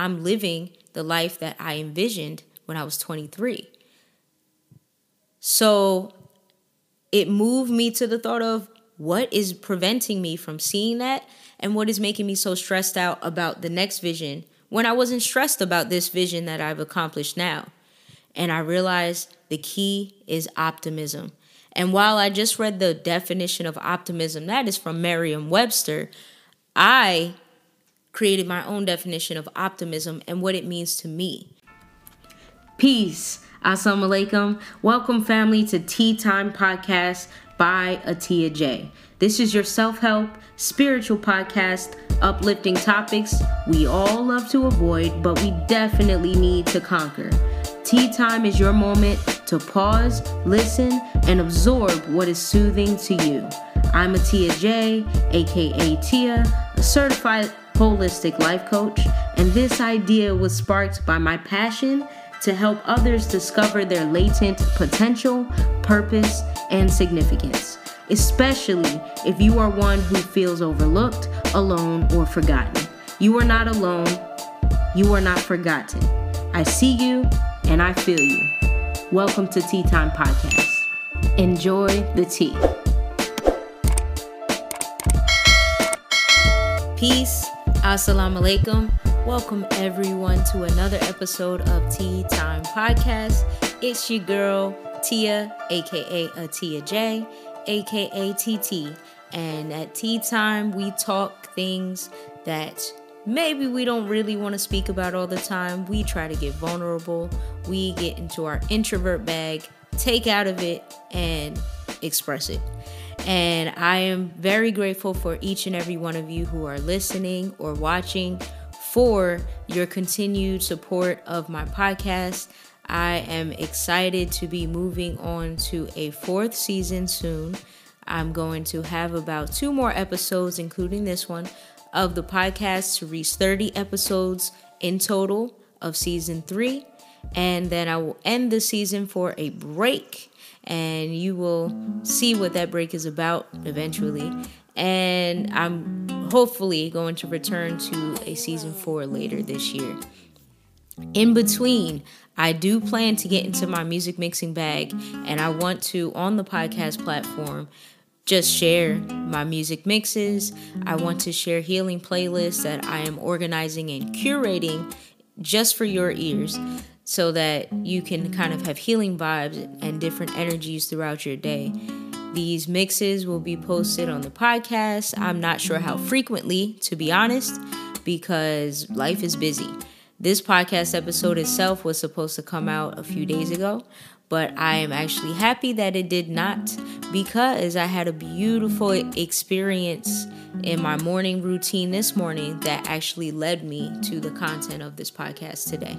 I'm living the life that I envisioned when I was 23. So it moved me to the thought of what is preventing me from seeing that and what is making me so stressed out about the next vision when I wasn't stressed about this vision that I've accomplished now. And I realized the key is optimism. And while I just read the definition of optimism, that is from Merriam Webster, I created my own definition of optimism and what it means to me. Peace. Assalamu alaikum. Welcome, family, to Ti Time Podcast by Atiya J. This is your self help, spiritual podcast, uplifting topics we all love to avoid, but we definitely need to conquer. Ti time is your moment to pause, listen, and absorb what is soothing to you. I'm Atiya J, aka Tia, a certified holistic life coach, and this idea was sparked by my passion to help others discover their latent potential, purpose, and significance, especially if you are one who feels overlooked, alone, or forgotten. You are not alone, you are not forgotten. I see you and I feel you. Welcome to Ti Time Podcast. Enjoy the Ti. Peace. Assalamu alaikum. Welcome everyone to another episode of Ti Time Podcast. It's your girl Tia, aka Atiya J, aka TT. And at Tea Time, we talk things that maybe we don't really want to speak about all the time. We try to get vulnerable. We get into our introvert bag, take out of it, and express it. And I am very grateful for each and every one of you who are listening or watching for your continued support of my podcast. I am excited to be moving on to a fourth season soon. I'm going to have about two more episodes, including this one, of the podcast to reach 30 episodes in total of season three. And then I will end the season for a break, and you will see what that break is about eventually. And I'm hopefully going to return to a season four later this year. In between, I do plan to get into my music mixing bag, and I want to, on the podcast platform, just share my music mixes. I want to share healing playlists that I am organizing and curating just for your ears so that you can kind of have healing vibes and different energies throughout your day. These mixes will be posted on the podcast. I'm not sure how frequently, to be honest, because life is busy. This podcast episode itself was supposed to come out a few days ago, but I am actually happy that it did not because I had a beautiful experience in my morning routine this morning that actually led me to the content of this podcast today.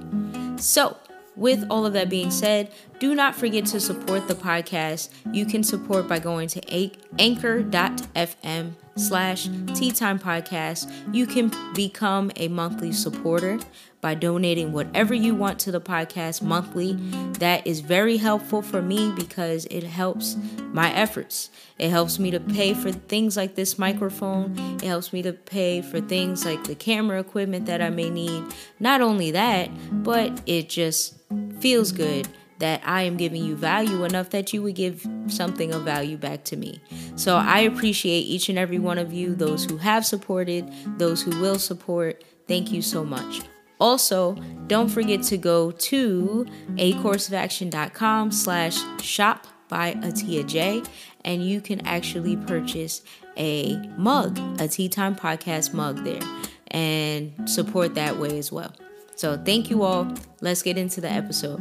So, with all of that being said, do not forget to support the podcast. You can support by going to anchor.fm slash ti time podcast. You can become a monthly supporter by donating whatever you want to the podcast monthly. That is very helpful for me because it helps my efforts. It helps me to pay for things like this microphone. It helps me to pay for things like the camera equipment that I may need. Not only that, but it just feels good that I am giving you value enough that you would give something of value back to me. So I appreciate each and every one of you, those who have supported, those who will support. Thank you so much. Also, don't forget to go to acourseofaction.com slash shop by Atiya J and you can actually purchase a mug, a Ti Time Podcast mug there, and support that way as well. So thank you all. Let's get into the episode.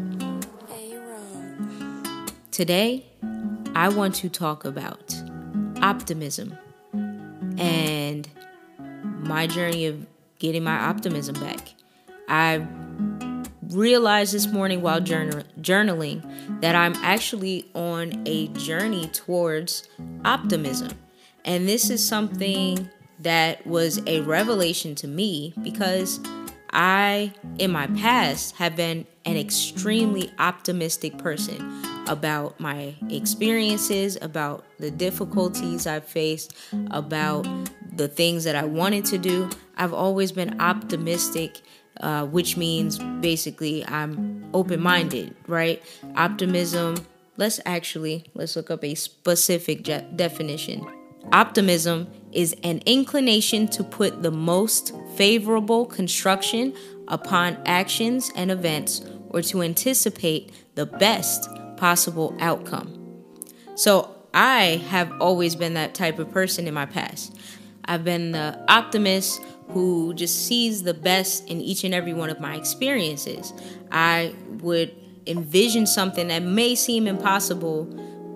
Today, I want to talk about optimism and my journey of getting my optimism back. I realized this morning while journal- journaling that I'm actually on a journey towards optimism. And this is something that was a revelation to me because I, in my past, have been an extremely optimistic person about my experiences, about the difficulties I've faced, about the things that I wanted to do. I've always been optimistic uh, which means basically I'm open minded, right? Optimism. Let's actually let's look up a specific je- definition. Optimism is an inclination to put the most favorable construction upon actions and events or to anticipate the best possible outcome. So, I have always been that type of person in my past. I've been the optimist who just sees the best in each and every one of my experiences. I would envision something that may seem impossible,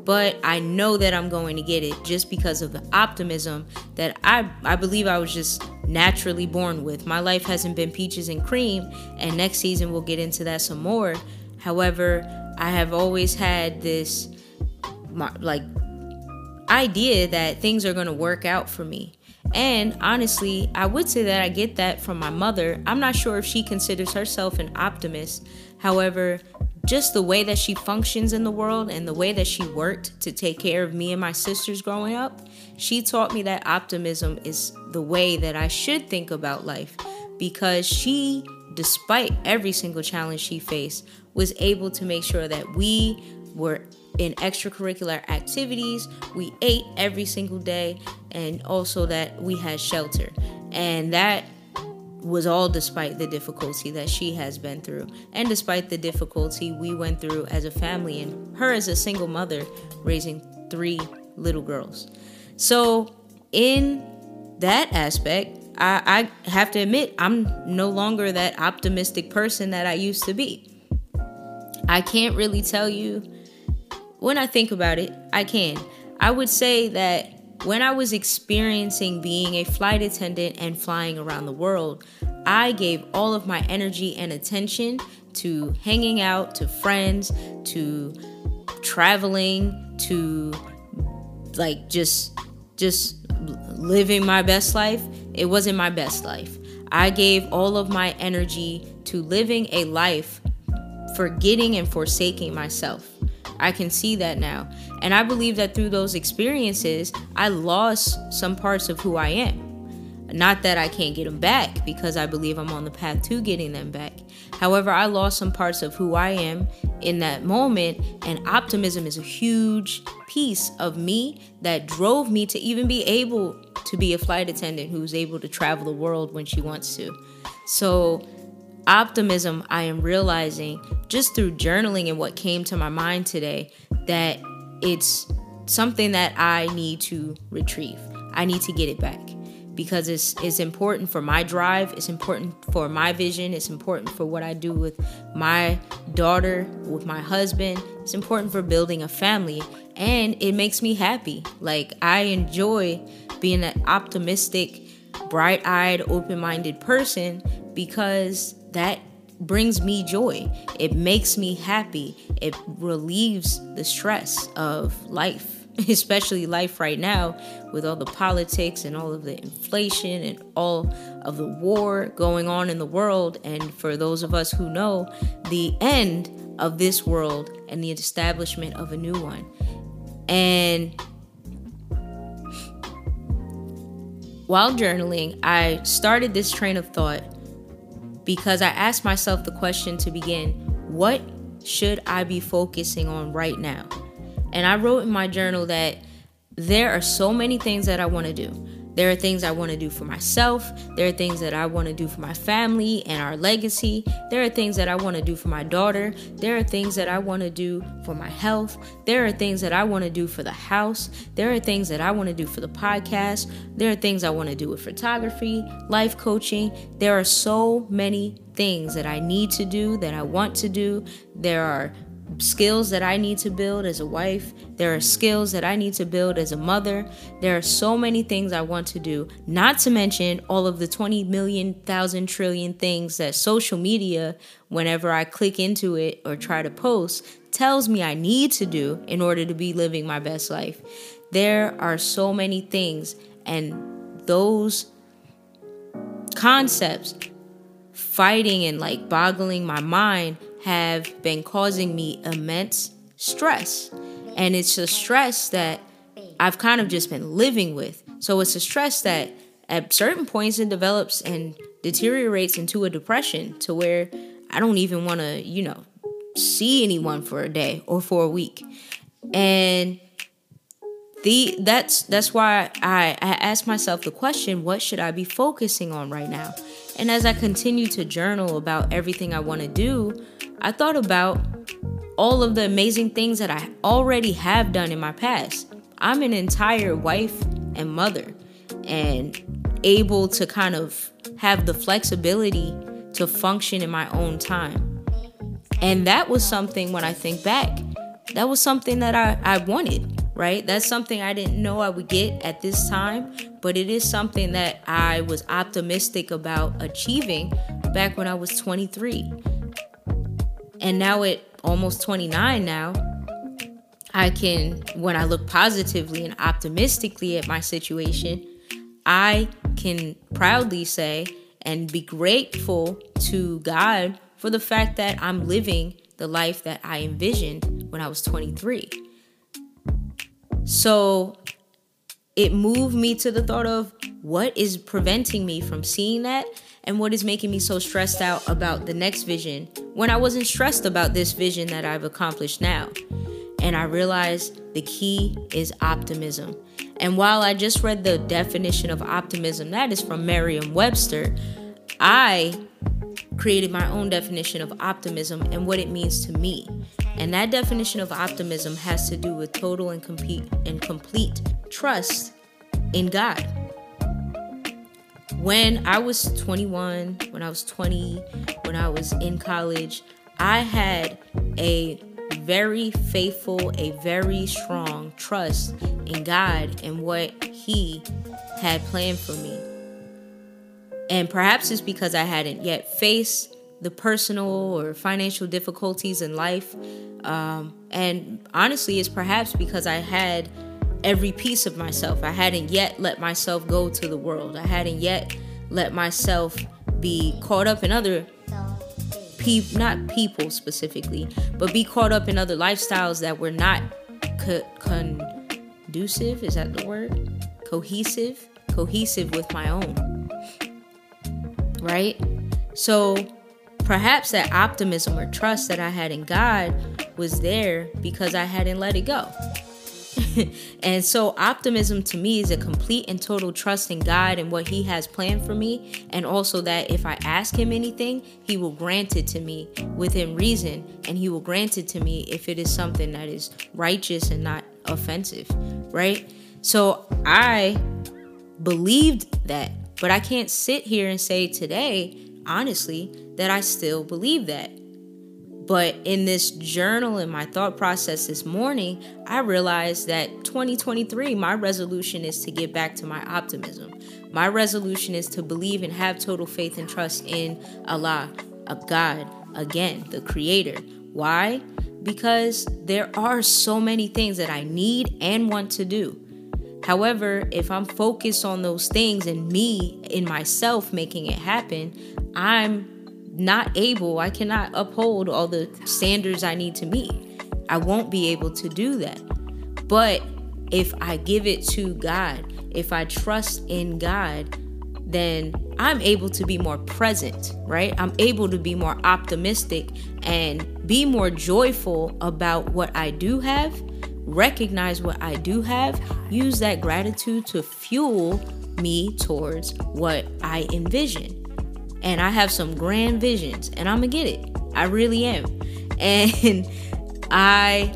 but I know that I'm going to get it just because of the optimism that I, I believe I was just naturally born with. My life hasn't been peaches and cream, and next season we'll get into that some more. However, I have always had this like idea that things are going to work out for me. And honestly, I would say that I get that from my mother. I'm not sure if she considers herself an optimist. However, just the way that she functions in the world and the way that she worked to take care of me and my sisters growing up, she taught me that optimism is the way that I should think about life because she, despite every single challenge she faced, was able to make sure that we were in extracurricular activities, we ate every single day, and also that we had shelter. And that was all despite the difficulty that she has been through, and despite the difficulty we went through as a family, and her as a single mother raising three little girls. So, in that aspect, I, I have to admit, I'm no longer that optimistic person that I used to be. I can't really tell you when I think about it, I can. I would say that when I was experiencing being a flight attendant and flying around the world, I gave all of my energy and attention to hanging out, to friends, to traveling, to like just just living my best life. It wasn't my best life. I gave all of my energy to living a life forgetting and forsaking myself. I can see that now. And I believe that through those experiences, I lost some parts of who I am. Not that I can't get them back because I believe I'm on the path to getting them back. However, I lost some parts of who I am in that moment, and optimism is a huge piece of me that drove me to even be able to be a flight attendant who's able to travel the world when she wants to. So, optimism, I am realizing just through journaling and what came to my mind today that it's something that I need to retrieve. I need to get it back because it's it's important for my drive, it's important for my vision, it's important for what I do with my daughter, with my husband. It's important for building a family and it makes me happy. Like I enjoy being an optimistic, bright-eyed, open-minded person because that brings me joy. It makes me happy. It relieves the stress of life, especially life right now with all the politics and all of the inflation and all of the war going on in the world. And for those of us who know, the end of this world and the establishment of a new one. And while journaling, I started this train of thought because I asked myself the question to begin what should I be focusing on right now? And I wrote in my journal that there are so many things that I want to do. There are things I want to do for myself. There are things that I want to do for my family and our legacy. There are things that I want to do for my daughter. There are things that I want to do for my health. There are things that I want to do for the house. There are things that I want to do for the podcast. There are things I want to do with photography, life coaching. There are so many things that I need to do, that I want to do. There are skills that I need to build as a wife. There are skills that I need to build as a mother. There are so many things I want to do, not to mention all of the 20 million, thousand, trillion things that social media, whenever I click into it or try to post, tells me I need to do in order to be living my best life. There are so many things, and those concepts fighting and like boggling my mind have been causing me immense stress. And it's a stress that I've kind of just been living with. So it's a stress that at certain points it develops and deteriorates into a depression to where I don't even want to, you know, see anyone for a day or for a week. And the that's that's why I, I asked myself the question, what should I be focusing on right now? And as I continue to journal about everything I want to do, I thought about all of the amazing things that I already have done in my past. I'm an entire wife and mother and able to kind of have the flexibility to function in my own time. And that was something when I think back, that was something that I, I wanted, right? That's something I didn't know I would get at this time, but it is something that I was optimistic about achieving back when I was 23. And now at almost 29 now, I can, when I look positively and optimistically at my situation, I can proudly say and be grateful to God for the fact that I'm living the life that I envisioned when I was 23. So it moved me to the thought of what is preventing me from seeing that and what is making me so stressed out about the next vision when I wasn't stressed about this vision that I've accomplished now. And I realized the key is optimism. And while I just read the definition of optimism, that is from Merriam Webster, I created my own definition of optimism and what it means to me. And that definition of optimism has to do with total and complete and complete trust in God. When I was 21, when I was 20, when I was in college, I had a very faithful, a very strong trust in God and what He had planned for me. And perhaps it's because I hadn't yet faced the personal or financial difficulties in life. Um, and honestly, it's perhaps because I had every piece of myself. I hadn't yet let myself go to the world. I hadn't yet let myself be caught up in other people, not people specifically, but be caught up in other lifestyles that were not co- conducive. Is that the word? Cohesive? Cohesive with my own. Right? So perhaps that optimism or trust that I had in God was there because I hadn't let it go. and so, optimism to me is a complete and total trust in God and what He has planned for me. And also, that if I ask Him anything, He will grant it to me within reason. And He will grant it to me if it is something that is righteous and not offensive, right? So, I believed that. But I can't sit here and say today, honestly, that I still believe that. But in this journal and my thought process this morning, I realized that 2023, my resolution is to get back to my optimism. My resolution is to believe and have total faith and trust in Allah, a God, again, the Creator. Why? Because there are so many things that I need and want to do. However, if I'm focused on those things and me in myself making it happen, I'm not able, I cannot uphold all the standards I need to meet. I won't be able to do that. But if I give it to God, if I trust in God, then I'm able to be more present, right? I'm able to be more optimistic and be more joyful about what I do have, recognize what I do have, use that gratitude to fuel me towards what I envision and I have some grand visions and I'm gonna get it. I really am. And I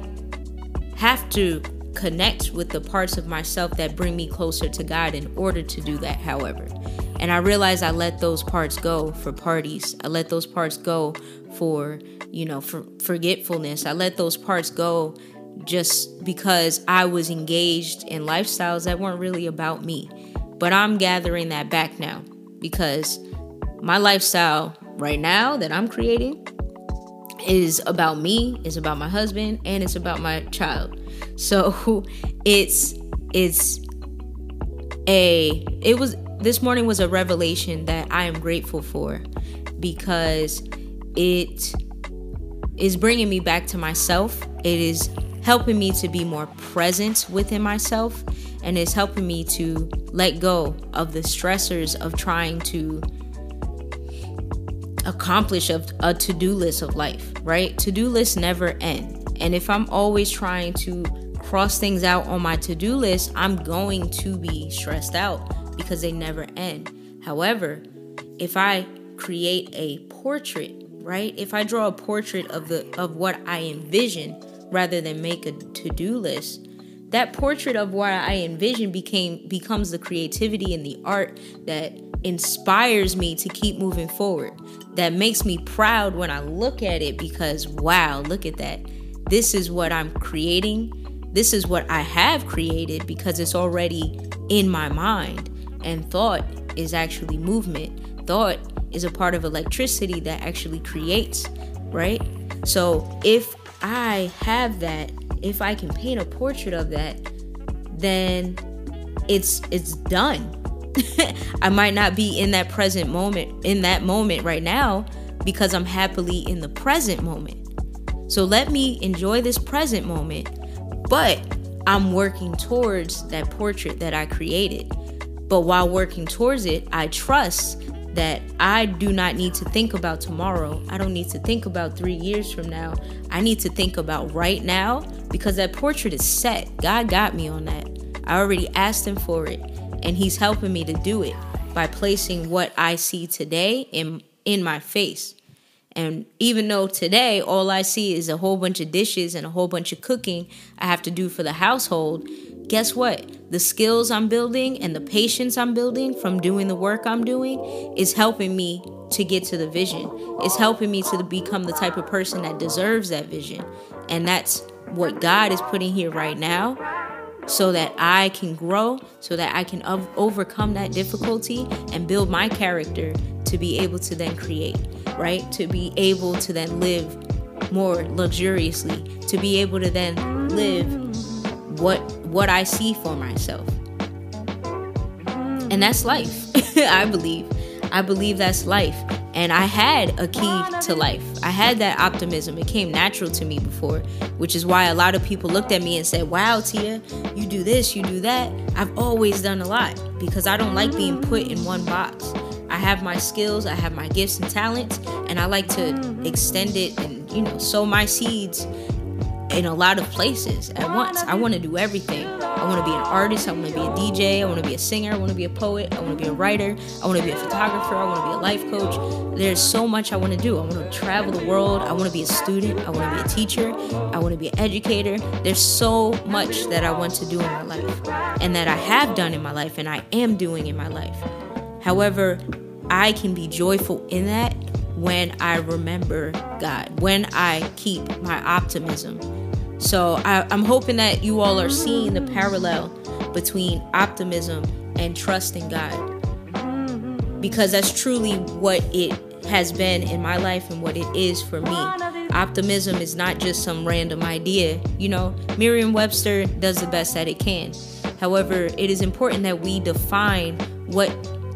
have to connect with the parts of myself that bring me closer to God in order to do that, however. And I realize I let those parts go for parties. I let those parts go for, you know, for forgetfulness. I let those parts go just because I was engaged in lifestyles that weren't really about me. But I'm gathering that back now because my lifestyle right now that I'm creating is about me, is about my husband, and it's about my child. So it's it's a it was this morning was a revelation that I am grateful for because it is bringing me back to myself. It is helping me to be more present within myself and it's helping me to let go of the stressors of trying to accomplish a, a to-do list of life, right? To-do lists never end. And if I'm always trying to cross things out on my to-do list, I'm going to be stressed out because they never end. However, if I create a portrait, right? If I draw a portrait of the of what I envision rather than make a to-do list, that portrait of what I envision became becomes the creativity and the art that inspires me to keep moving forward. That makes me proud when I look at it because wow, look at that. This is what I'm creating. This is what I have created because it's already in my mind. And thought is actually movement. Thought is a part of electricity that actually creates, right? So if I have that if I can paint a portrait of that, then it's it's done. I might not be in that present moment in that moment right now because I'm happily in the present moment. So let me enjoy this present moment, but I'm working towards that portrait that I created. But while working towards it, I trust that I do not need to think about tomorrow. I don't need to think about three years from now. I need to think about right now because that portrait is set. God got me on that. I already asked Him for it, and He's helping me to do it by placing what I see today in, in my face. And even though today all I see is a whole bunch of dishes and a whole bunch of cooking I have to do for the household, guess what? The skills I'm building and the patience I'm building from doing the work I'm doing is helping me to get to the vision. It's helping me to become the type of person that deserves that vision. And that's what God is putting here right now so that I can grow, so that I can overcome that difficulty and build my character to be able to then create, right? To be able to then live more luxuriously, to be able to then live what what I see for myself. And that's life, I believe. I believe that's life. And I had a key to life. I had that optimism. It came natural to me before, which is why a lot of people looked at me and said, Wow, Tia, you do this, you do that. I've always done a lot because I don't like being put in one box. I have my skills, I have my gifts and talents, and I like to mm-hmm. extend it and, you know, sow my seeds in a lot of places at once. I want to do everything. I want to be an artist. I want to be a DJ. I want to be a singer. I want to be a poet. I want to be a writer. I want to be a photographer. I want to be a life coach. There's so much I want to do. I want to travel the world. I want to be a student. I want to be a teacher. I want to be an educator. There's so much that I want to do in my life and that I have done in my life and I am doing in my life. However, I can be joyful in that when I remember God, when I keep my optimism. So I, am hoping that you all are seeing the parallel between optimism and trusting God. Because that's truly what it has been in my life and what it is for me. Optimism is not just some random idea. You know, Merriam Webster does the best that it can. However, it is important that we define what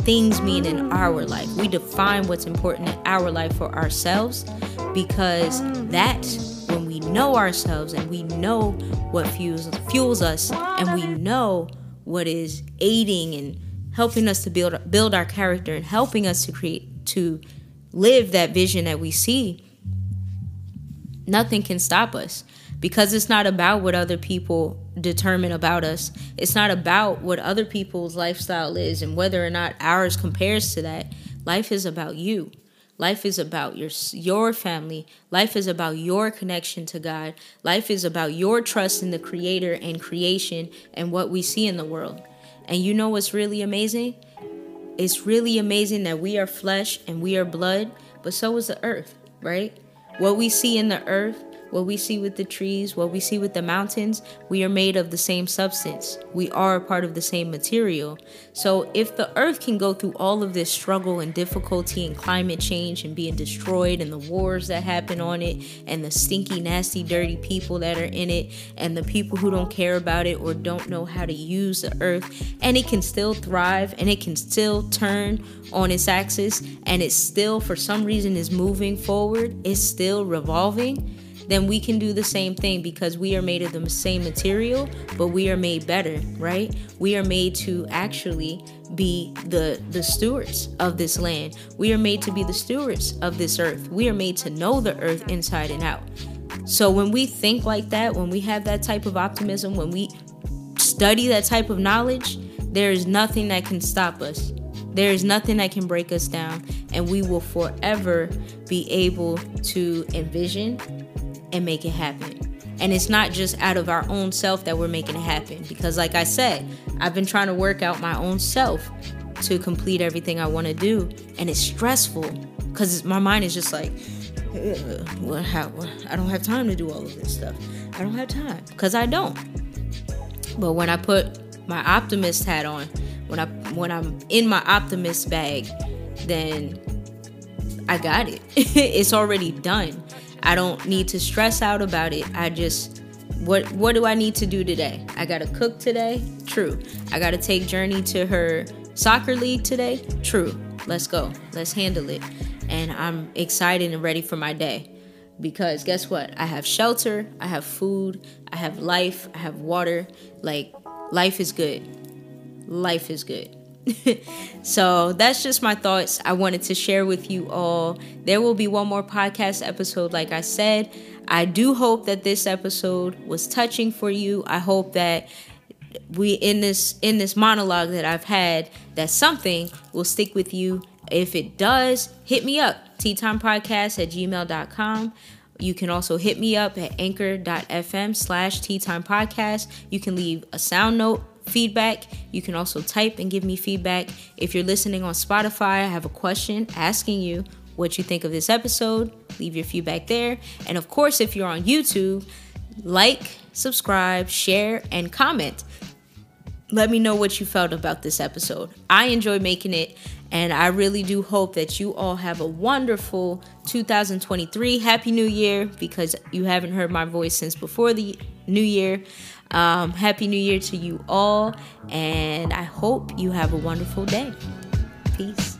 things mean in our life. We define what's important in our life for ourselves because that know ourselves and we know what fuels fuels us and we know what is aiding and helping us to build build our character and helping us to create to live that vision that we see nothing can stop us because it's not about what other people determine about us. It's not about what other people's lifestyle is and whether or not ours compares to that. Life is about you. Life is about your your family. Life is about your connection to God. Life is about your trust in the creator and creation and what we see in the world. And you know what's really amazing? It's really amazing that we are flesh and we are blood, but so is the earth, right? What we see in the earth what we see with the trees, what we see with the mountains, we are made of the same substance. We are part of the same material. So if the earth can go through all of this struggle and difficulty and climate change and being destroyed and the wars that happen on it and the stinky, nasty, dirty people that are in it and the people who don't care about it or don't know how to use the earth, and it can still thrive and it can still turn on its axis and it still, for some reason, is moving forward, it's still revolving then we can do the same thing because we are made of the same material, but we are made better, right? We are made to actually be the the stewards of this land. We are made to be the stewards of this earth. We are made to know the earth inside and out. So when we think like that, when we have that type of optimism, when we study that type of knowledge, there is nothing that can stop us. There is nothing that can break us down, and we will forever be able to envision and make it happen. And it's not just out of our own self that we're making it happen. Because, like I said, I've been trying to work out my own self to complete everything I want to do. And it's stressful because my mind is just like, well, how, I don't have time to do all of this stuff. I don't have time because I don't. But when I put my optimist hat on, when I when I'm in my optimist bag, then I got it. it's already done. I don't need to stress out about it. I just what what do I need to do today? I got to cook today? True. I got to take Journey to her soccer league today? True. Let's go. Let's handle it. And I'm excited and ready for my day. Because guess what? I have shelter, I have food, I have life, I have water. Like life is good. Life is good. so that's just my thoughts I wanted to share with you all. There will be one more podcast episode, like I said. I do hope that this episode was touching for you. I hope that we in this in this monologue that I've had that something will stick with you. If it does, hit me up. Titimepodcast at gmail.com. You can also hit me up at anchor.fm slash titimepodcast. You can leave a sound note feedback. You can also type and give me feedback. If you're listening on Spotify, I have a question asking you what you think of this episode. Leave your feedback there. And of course, if you're on YouTube, like, subscribe, share, and comment. Let me know what you felt about this episode. I enjoy making it, and I really do hope that you all have a wonderful 2023. Happy New Year because you haven't heard my voice since before the new year. Um, Happy New Year to you all, and I hope you have a wonderful day. Peace.